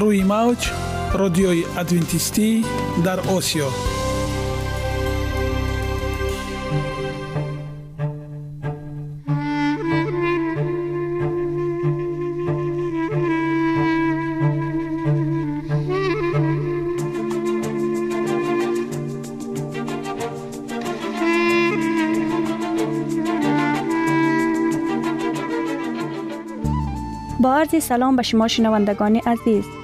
روی موج رادیوی ادوینتیستی در آسیا. با عرض سلام به شما شنوندگان عزیز.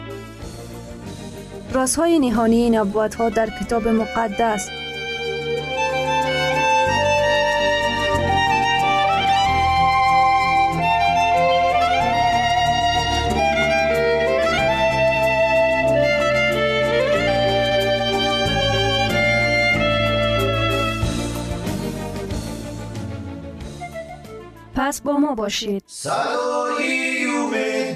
رازهای نهانی نبوت ها در کتاب مقدس. پس با ما باشید. صدای امید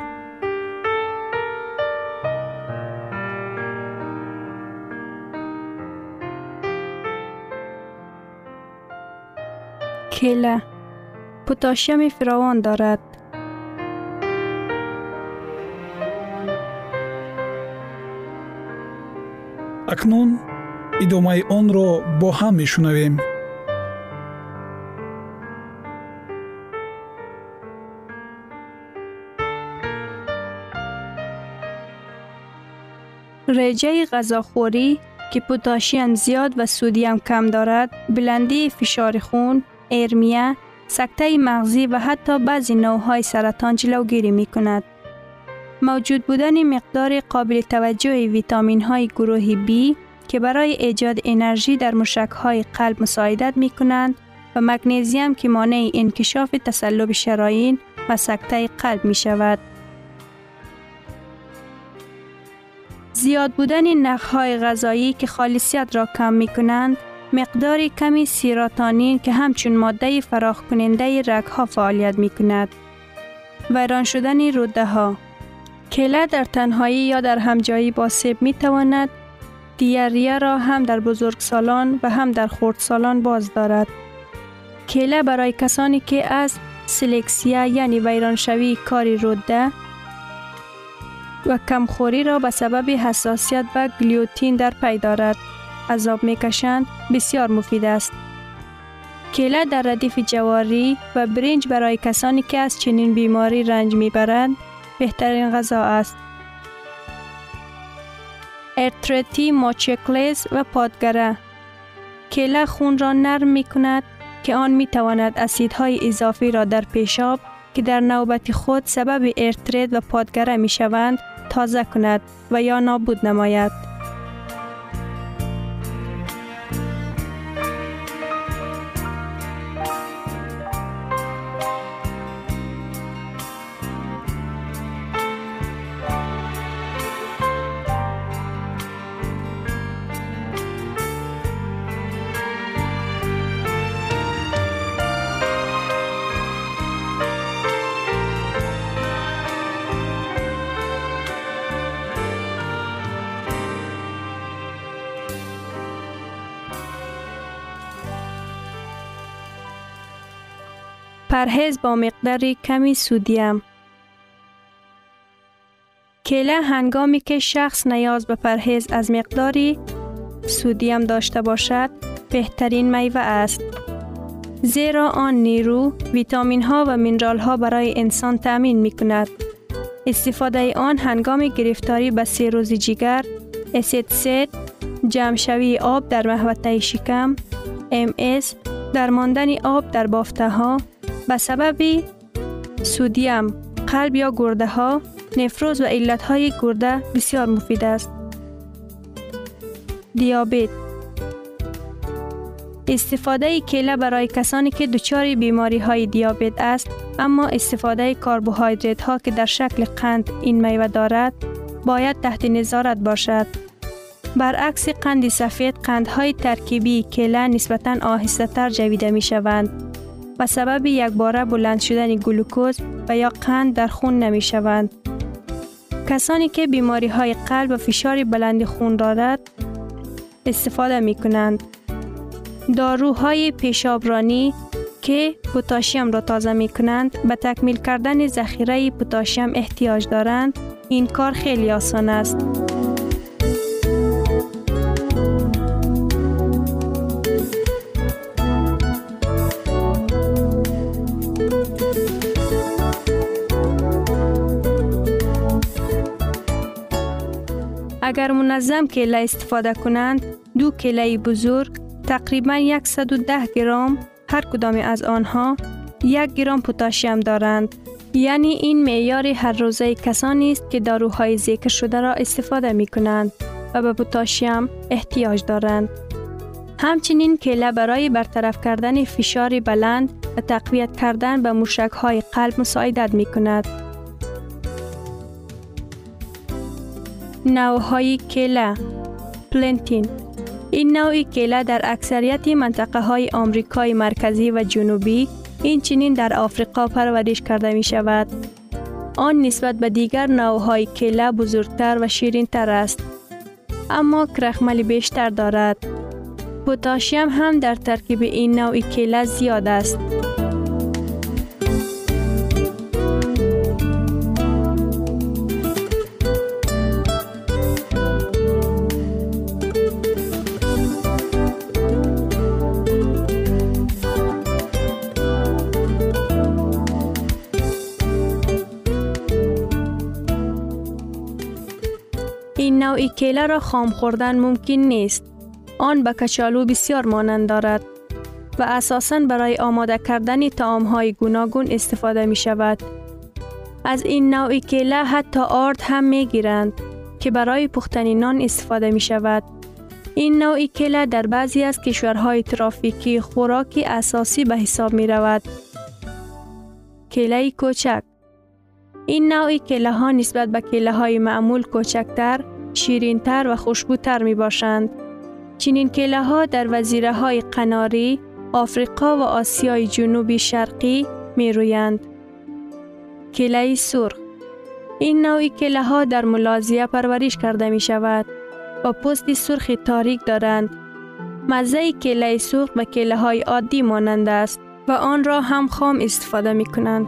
کله پوتاشیم فراوان دارد. اکنون ایدومای آن رو با هم میشنویم. رجه غذاخوری که پوتاشیم زیاد و سودیم کم دارد بلندی فشار خون ارمیه، سکته مغزی و حتی بعضی نوعهای سرطان جلوگیری می کند. موجود بودن مقدار قابل توجه ویتامین های گروه B که برای ایجاد انرژی در مشک های قلب مساعدت می کنند و مگنیزیم که مانع انکشاف تسلب شرايین و سکته قلب می شود. زیاد بودن نخهای غذایی که خالصیت را کم می کنند مقدار کمی سیراتانین که همچون ماده فراخ کننده رگ ها فعالیت می کند. ویران شدن روده ها کله در تنهایی یا در همجایی با سیب می تواند دیاریه را هم در بزرگسالان و هم در خردسالان باز دارد. کله برای کسانی که از سلکسیا یعنی ویرانشوی کاری روده و کمخوری را به سبب حساسیت و گلیوتین در پی دارد. عذاب می کشند بسیار مفید است. کیله در ردیف جواری و برنج برای کسانی که از چنین بیماری رنج می‌برند بهترین غذا است. ارترتی ماچکلز و پادگره کیله خون را نرم می کند که آن می تواند اسیدهای اضافی را در پیشاب که در نوبت خود سبب ارتریت و پادگره می شوند تازه کند و یا نابود نماید. با مقدار کمی سودیم کله هنگامی که شخص نیاز به پرهیز از مقداری سودیم داشته باشد بهترین میوه است. زیرا آن نیرو، ویتامین ها و مینرال ها برای انسان تأمین می کند. استفاده آن هنگام گرفتاری به سیروز اسید سید، جمشوی آب در محوطه شکم، ام درماندن آب در بافته ها، به سبب سودیم قلب یا گرده ها نفروز و علت های گرده بسیار مفید است. دیابت استفاده کله برای کسانی که دچار بیماری های دیابت است اما استفاده کربوهیدرات ها که در شکل قند این میوه دارد باید تحت نظارت باشد. برعکس قند سفید قندهای ترکیبی کله نسبتا آهسته تر جویده می شوند و سبب یک باره بلند شدن گلوکوز و یا قند در خون نمی شوند. کسانی که بیماری های قلب و فشار بلند خون دارد استفاده می کنند. داروهای پیشابرانی که پوتاشیم را تازه می کنند به تکمیل کردن ذخیره پوتاشیم احتیاج دارند این کار خیلی آسان است. اگر منظم کله استفاده کنند دو کله بزرگ تقریبا 110 گرم هر کدام از آنها یک گرم پوتاشیم دارند. یعنی این معیار هر روزه کسانی است که داروهای ذکر شده را استفاده می کنند و به پوتاشیم احتیاج دارند. همچنین کله برای برطرف کردن فشار بلند و تقویت کردن به موشک های قلب مساعدت می کند نوهای کله پلنتین این نوع کله در اکثریت منطقه های آمریکای مرکزی و جنوبی این چنین در آفریقا پرورش کرده می شود. آن نسبت به دیگر نوهای کله بزرگتر و شیرین تر است. اما کرخمل بیشتر دارد. پوتاشیم هم در ترکیب این نوع کله زیاد است. نوعی کیله را خام خوردن ممکن نیست. آن به کچالو بسیار مانند دارد و اساساً برای آماده کردن تعام های گوناگون استفاده می شود. از این نوع کیله حتی آرد هم می گیرند که برای پختن نان استفاده می شود. این نوع کیله در بعضی از کشورهای ترافیکی خوراکی اساسی به حساب می رود. کیله کوچک این نوع کیله ها نسبت به کیله های معمول کوچکتر شیرینتر و خوشبوتر می باشند. چنین کله ها در وزیره های قناری، آفریقا و آسیای جنوبی شرقی می رویند. کله سرخ این نوعی کله ها در ملازیه پرورش کرده می شود و پست سرخ تاریک دارند. مزه کله سرخ به کله های عادی مانند است و آن را هم خام استفاده می کنند.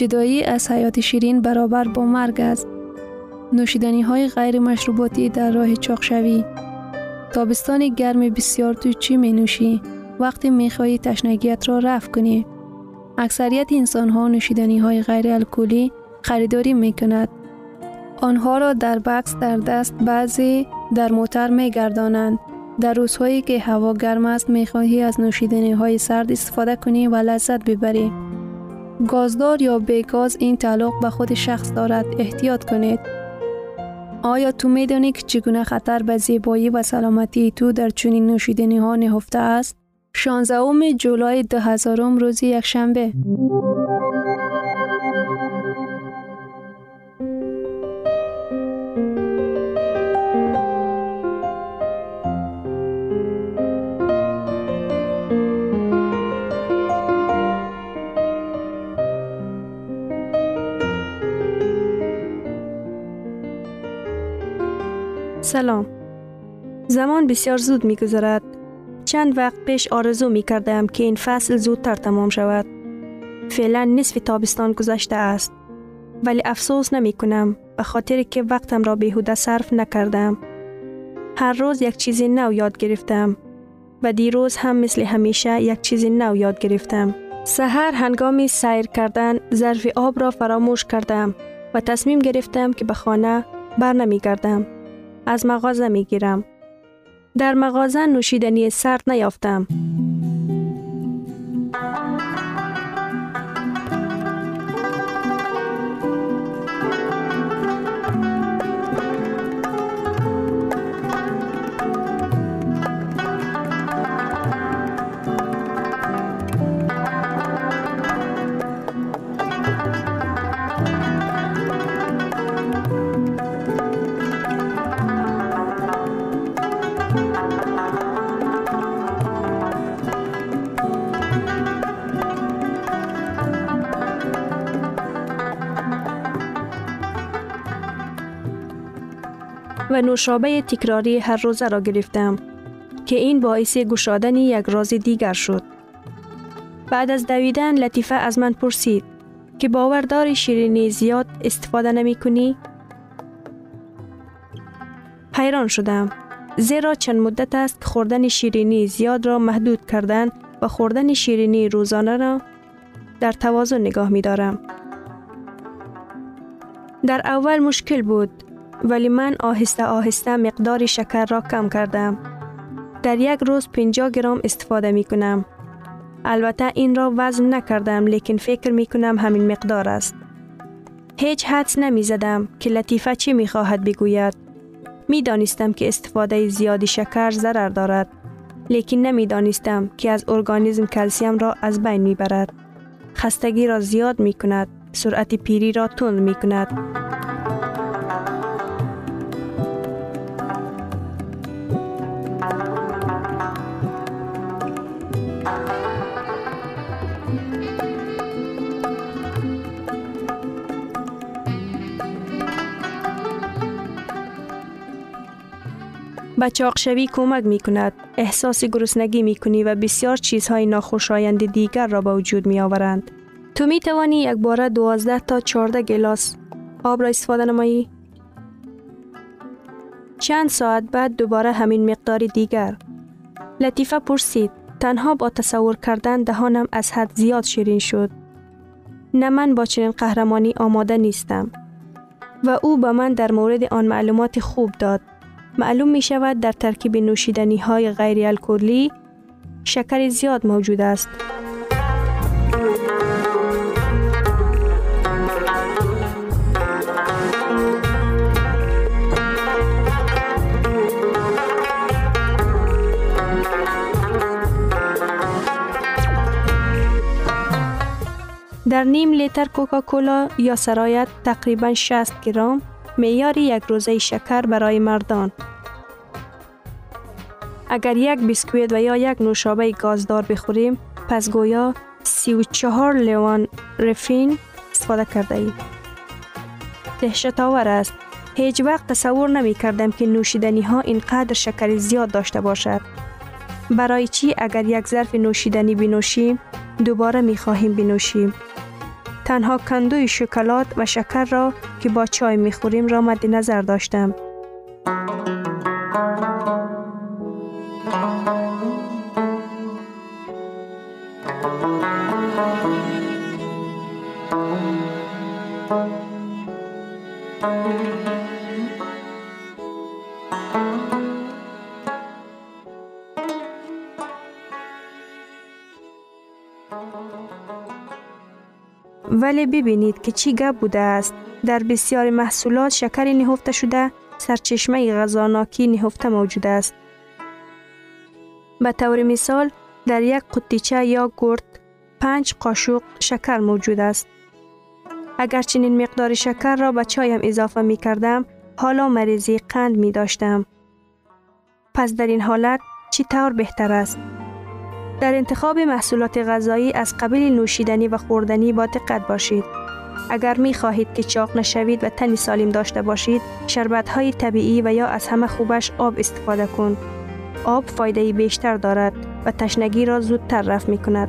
جدایی از حیات شیرین برابر با مرگ است. نوشیدنی های غیر مشروباتی در راه چاقشوی. تابستان گرم بسیار تو چی می نوشی؟ وقتی می خواهی تشنگیت را رفع کنی. اکثریت انسان ها نوشیدنی های غیر الکلی خریداری می کند. آنها را در بکس در دست بعضی در موتر می گردانند. در روزهایی که هوا گرم است می خواهی از نوشیدنی های سرد استفاده کنی و لذت ببری. گازدار یا بیگاز این تعلق به خود شخص دارد احتیاط کنید. آیا تو میدانی که چگونه خطر به زیبایی و سلامتی تو در چنین نوشیدنی ها نهفته است؟ 16 جولای 2000 روز یک سلام زمان بسیار زود می گذرد. چند وقت پیش آرزو می کردم که این فصل زودتر تمام شود. فعلا نصف تابستان گذشته است. ولی افسوس نمی کنم به خاطر که وقتم را بیهوده صرف نکردم. هر روز یک چیزی نو یاد گرفتم و دیروز هم مثل همیشه یک چیزی نو یاد گرفتم. سهر هنگامی سیر کردن ظرف آب را فراموش کردم و تصمیم گرفتم که به خانه بر نمی گردم. از مغازه می گیرم. در مغازه نوشیدنی سرد نیافتم. و نوشابه تکراری هر روزه را گرفتم که این باعث گشادن یک راز دیگر شد. بعد از دویدن لطیفه از من پرسید که باوردار شیرینی زیاد استفاده نمی کنی؟ حیران شدم زیرا چند مدت است که خوردن شیرینی زیاد را محدود کردن و خوردن شیرینی روزانه را در توازن نگاه می دارم. در اول مشکل بود ولی من آهسته آهسته مقدار شکر را کم کردم. در یک روز 50 گرم استفاده می کنم. البته این را وزن نکردم لیکن فکر می کنم همین مقدار است. هیچ حدس نمی زدم که لطیفه چی می خواهد بگوید. می دانستم که استفاده زیادی شکر ضرر دارد. لیکن نمی دانستم که از ارگانیزم کلسیم را از بین می برد. خستگی را زیاد می کند. سرعت پیری را تند می کند. به چاقشوی کمک می کند. احساس گرسنگی می کنی و بسیار چیزهای ناخوشایند دیگر را به وجود می آورند. تو می توانی یک بار دوازده تا چارده گلاس آب را استفاده نمایی؟ چند ساعت بعد دوباره همین مقدار دیگر. لطیفه پرسید تنها با تصور کردن دهانم از حد زیاد شیرین شد. نه من با چنین قهرمانی آماده نیستم. و او به من در مورد آن معلومات خوب داد. معلوم می شود در ترکیب نوشیدنی های غیر الکلی شکر زیاد موجود است. در نیم لیتر کوکاکولا یا سرایت تقریبا 60 گرم معیار یک روزه شکر برای مردان. اگر یک بیسکویت و یا یک نوشابه گازدار بخوریم پس گویا 34 لیوان رفین استفاده کرده ایم. دهشت آور است. هیچ وقت تصور نمی کردم که نوشیدنی ها اینقدر شکر زیاد داشته باشد. برای چی اگر یک ظرف نوشیدنی بنوشیم دوباره می خواهیم بنوشیم. تنها کندوی شکلات و شکر را که با چای می خوریم را مد نظر داشتم. ولی ببینید که چی گپ بوده است. در بسیار محصولات شکر نهفته شده سرچشمه غذاناکی نهفته موجود است. به طور مثال در یک قطیچه یا گرد پنج قاشق شکر موجود است. اگر چنین مقدار شکر را به چایم اضافه می کردم حالا مریضی قند می داشتم. پس در این حالت چی طور بهتر است؟ در انتخاب محصولات غذایی از قبیل نوشیدنی و خوردنی با دقت باشید. اگر می خواهید که چاق نشوید و تنی سالم داشته باشید، شربت های طبیعی و یا از همه خوبش آب استفاده کن. آب فایده بیشتر دارد و تشنگی را زودتر رفع می کند.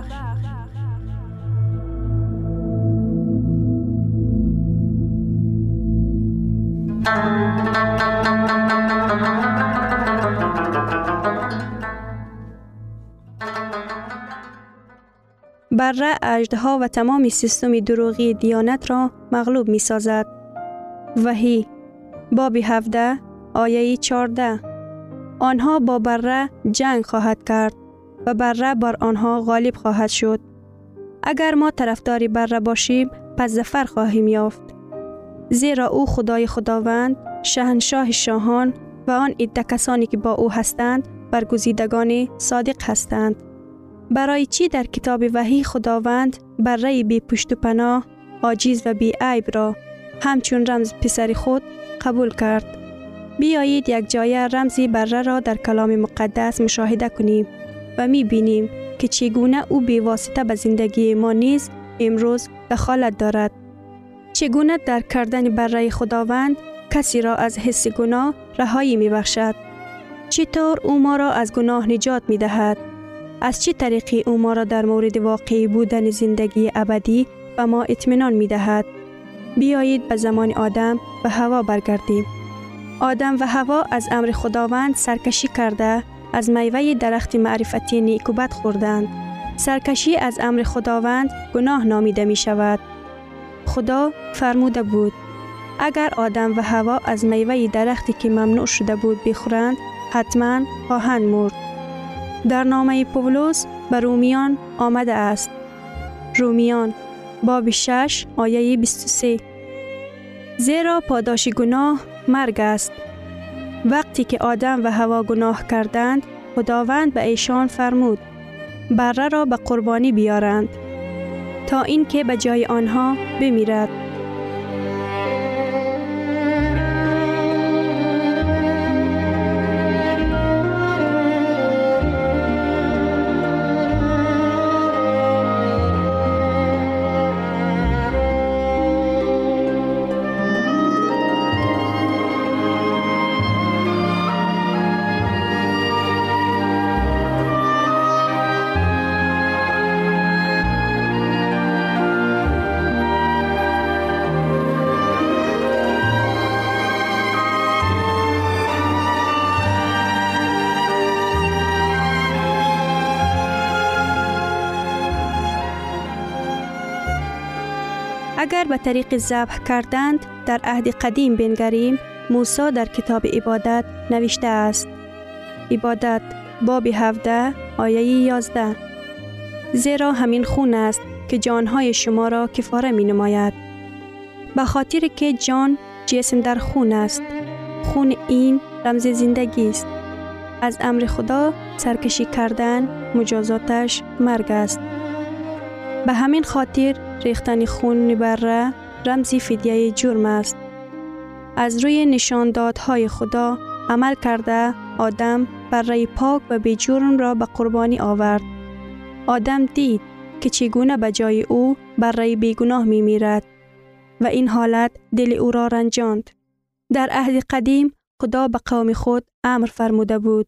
بره اجدها و تمام سیستم دروغی دیانت را مغلوب می سازد. وحی باب 17 آیه 14 آنها با بره جنگ خواهد کرد و بره بر آنها غالب خواهد شد. اگر ما طرفداری بره باشیم پس زفر خواهیم یافت. زیرا او خدای خداوند، شهنشاه شاهان و آن عده کسانی که با او هستند برگزیدگان صادق هستند. برای چی در کتاب وحی خداوند بره بی پشت و پناه، عاجز و بی عیب را همچون رمز پسر خود قبول کرد. بیایید یک جای رمزی بره را در کلام مقدس مشاهده کنیم و می بینیم که چگونه او بیواسطه به زندگی ما نیز امروز دخالت دارد. چگونه در کردن بره خداوند کسی را از حس گناه رهایی می بخشد. چطور او ما را از گناه نجات می دهد؟ از چه طریقی او ما را در مورد واقعی بودن زندگی ابدی به ما اطمینان می دهد؟ بیایید به زمان آدم و هوا برگردیم. آدم و هوا از امر خداوند سرکشی کرده از میوه درخت معرفتی نیکوبت خوردند. سرکشی از امر خداوند گناه نامیده می شود. خدا فرموده بود اگر آدم و هوا از میوه درختی که ممنوع شده بود بخورند حتما خواهند مرد. در نامه پولس به رومیان آمده است. رومیان باب 6 آیه 23 زیرا پاداش گناه مرگ است. وقتی که آدم و هوا گناه کردند خداوند به ایشان فرمود بره را به قربانی بیارند تا اینکه به جای آنها بمیرد. اگر به طریق ذبح کردند در عهد قدیم بنگریم موسی در کتاب عبادت نوشته است. عبادت باب 17 آیه 11 زیرا همین خون است که جانهای شما را کفاره می نماید به خاطر که جان جسم در خون است. خون این رمز زندگی است. از امر خدا سرکشی کردن مجازاتش مرگ است. به همین خاطر ریختن خون بره رمزی فدیه جرم است. از روی نشاندادهای خدا عمل کرده آدم بره پاک و به جرم را به قربانی آورد. آدم دید که چگونه به جای او بره بیگناه می میرد و این حالت دل او را رنجاند. در عهد قدیم خدا به قوم خود امر فرموده بود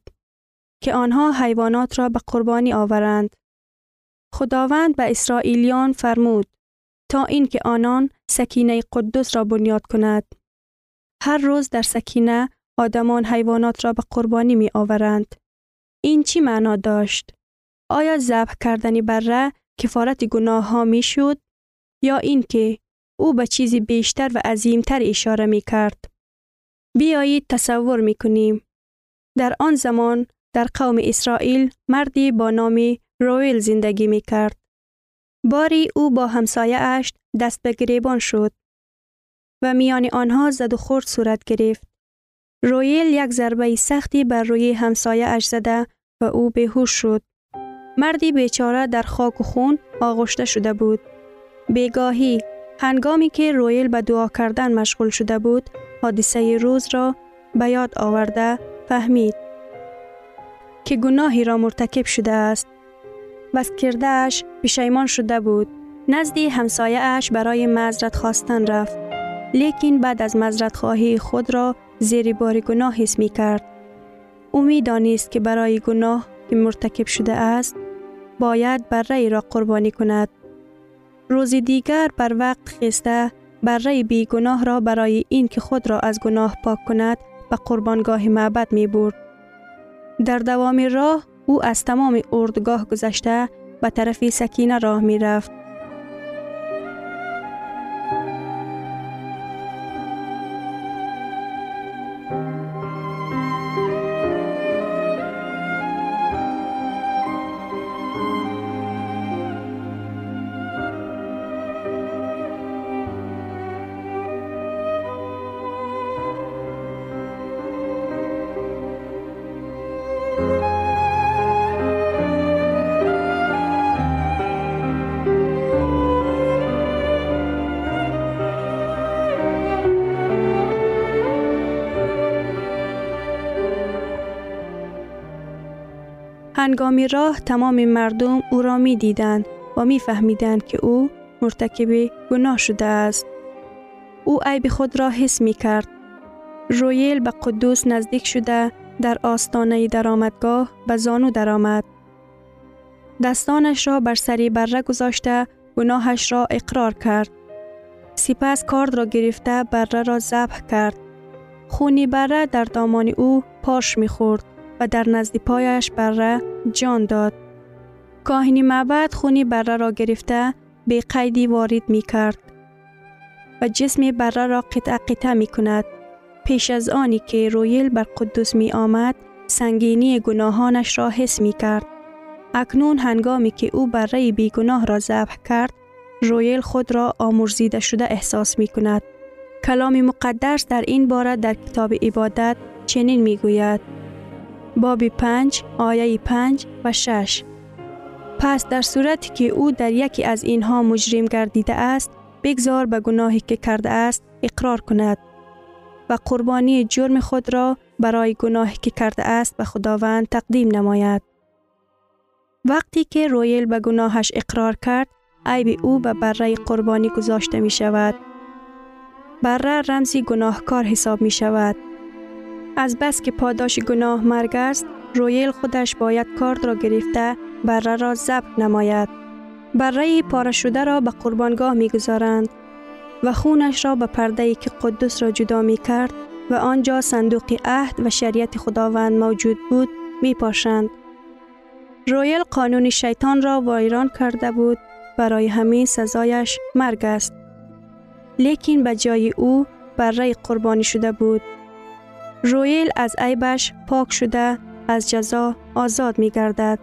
که آنها حیوانات را به قربانی آورند. خداوند به اسرائیلیان فرمود تا اینکه آنان سکینه قدس را بنیاد کند. هر روز در سکینه آدمان حیوانات را به قربانی می آورند. این چی معنا داشت؟ آیا ذبح کردنی بره کفارت گناه ها می شد؟ یا اینکه او به چیزی بیشتر و عظیمتر اشاره می کرد؟ بیایید تصور می کنیم. در آن زمان در قوم اسرائیل مردی با نام رویل زندگی می کرد. باری او با همسایه اش دست به گریبان شد و میان آنها زد و خورد صورت گرفت. رویل یک ضربه سختی بر روی همسایه اش زده و او بهوش شد. مردی بیچاره در خاک و خون آغشته شده بود. بگاهی هنگامی که رویل به دعا کردن مشغول شده بود، حادثه روز را به یاد آورده فهمید که گناهی را مرتکب شده است و کردهش پشیمان شده بود. نزدی همسایه اش برای مزرت خواستن رفت. لیکن بعد از مزرت خواهی خود را زیر بار گناه حس می کرد. او می دانست که برای گناه که مرتکب شده است باید بره را قربانی کند. روزی دیگر بر وقت خسته بره بی گناه را برای این که خود را از گناه پاک کند به قربانگاه معبد می برد. در دوام راه او از تمام اردگاه گذشته به طرف سکینه راه می رفت. هنگام راه تمام مردم او را می دیدند و می فهمیدند که او مرتکب گناه شده است. او عیب خود را حس می کرد. رویل به قدوس نزدیک شده در آستانه درآمدگاه به زانو درآمد. دستانش را بر سری بره گذاشته گناهش را اقرار کرد. سپس کارد را گرفته بره را ذبح کرد. خونی بره در دامان او پاش می‌خورد و در نزد پایش بره جان داد. کاهنی معبد خونی بره را گرفته به قیدی وارد می کرد و جسم بره را قطع قطع می کند. پیش از آنی که رویل بر قدوس می آمد سنگینی گناهانش را حس می کرد. اکنون هنگامی که او بره بیگناه را ذبح کرد رویل خود را آمرزیده شده احساس می کند. کلام مقدس در این باره در کتاب عبادت چنین می گوید. باب پنج آیه پنج و شش پس در صورتی که او در یکی از اینها مجرم گردیده است بگذار به گناهی که کرده است اقرار کند و قربانی جرم خود را برای گناهی که کرده است به خداوند تقدیم نماید. وقتی که رویل به گناهش اقرار کرد عیب او به بره قربانی گذاشته می شود. بره رمزی گناهکار حساب می شود. از بس که پاداش گناه مرگ است، رویل خودش باید کارد را گرفته بره را ضبط نماید. بره پاره شده را به قربانگاه می گذارند و خونش را به پرده که قدس را جدا می کرد و آنجا صندوق عهد و شریعت خداوند موجود بود می پاشند. رویل قانون شیطان را وایران کرده بود برای همین سزایش مرگ است. لیکن به جای او بره قربانی شده بود. رویل از عیبش پاک شده از جزا آزاد می گردد.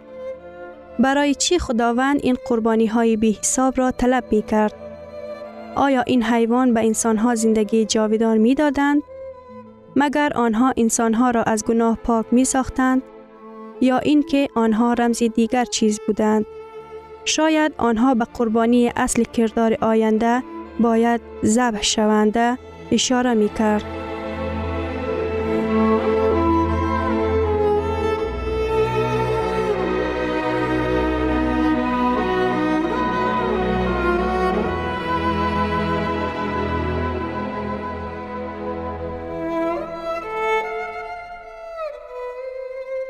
برای چی خداوند این قربانی های بی حساب را طلب می کرد؟ آیا این حیوان به انسان ها زندگی جاویدان می دادند؟ مگر آنها انسان ها را از گناه پاک می ساختند؟ یا اینکه آنها رمز دیگر چیز بودند؟ شاید آنها به قربانی اصل کردار آینده باید ذبح شونده اشاره می کرد.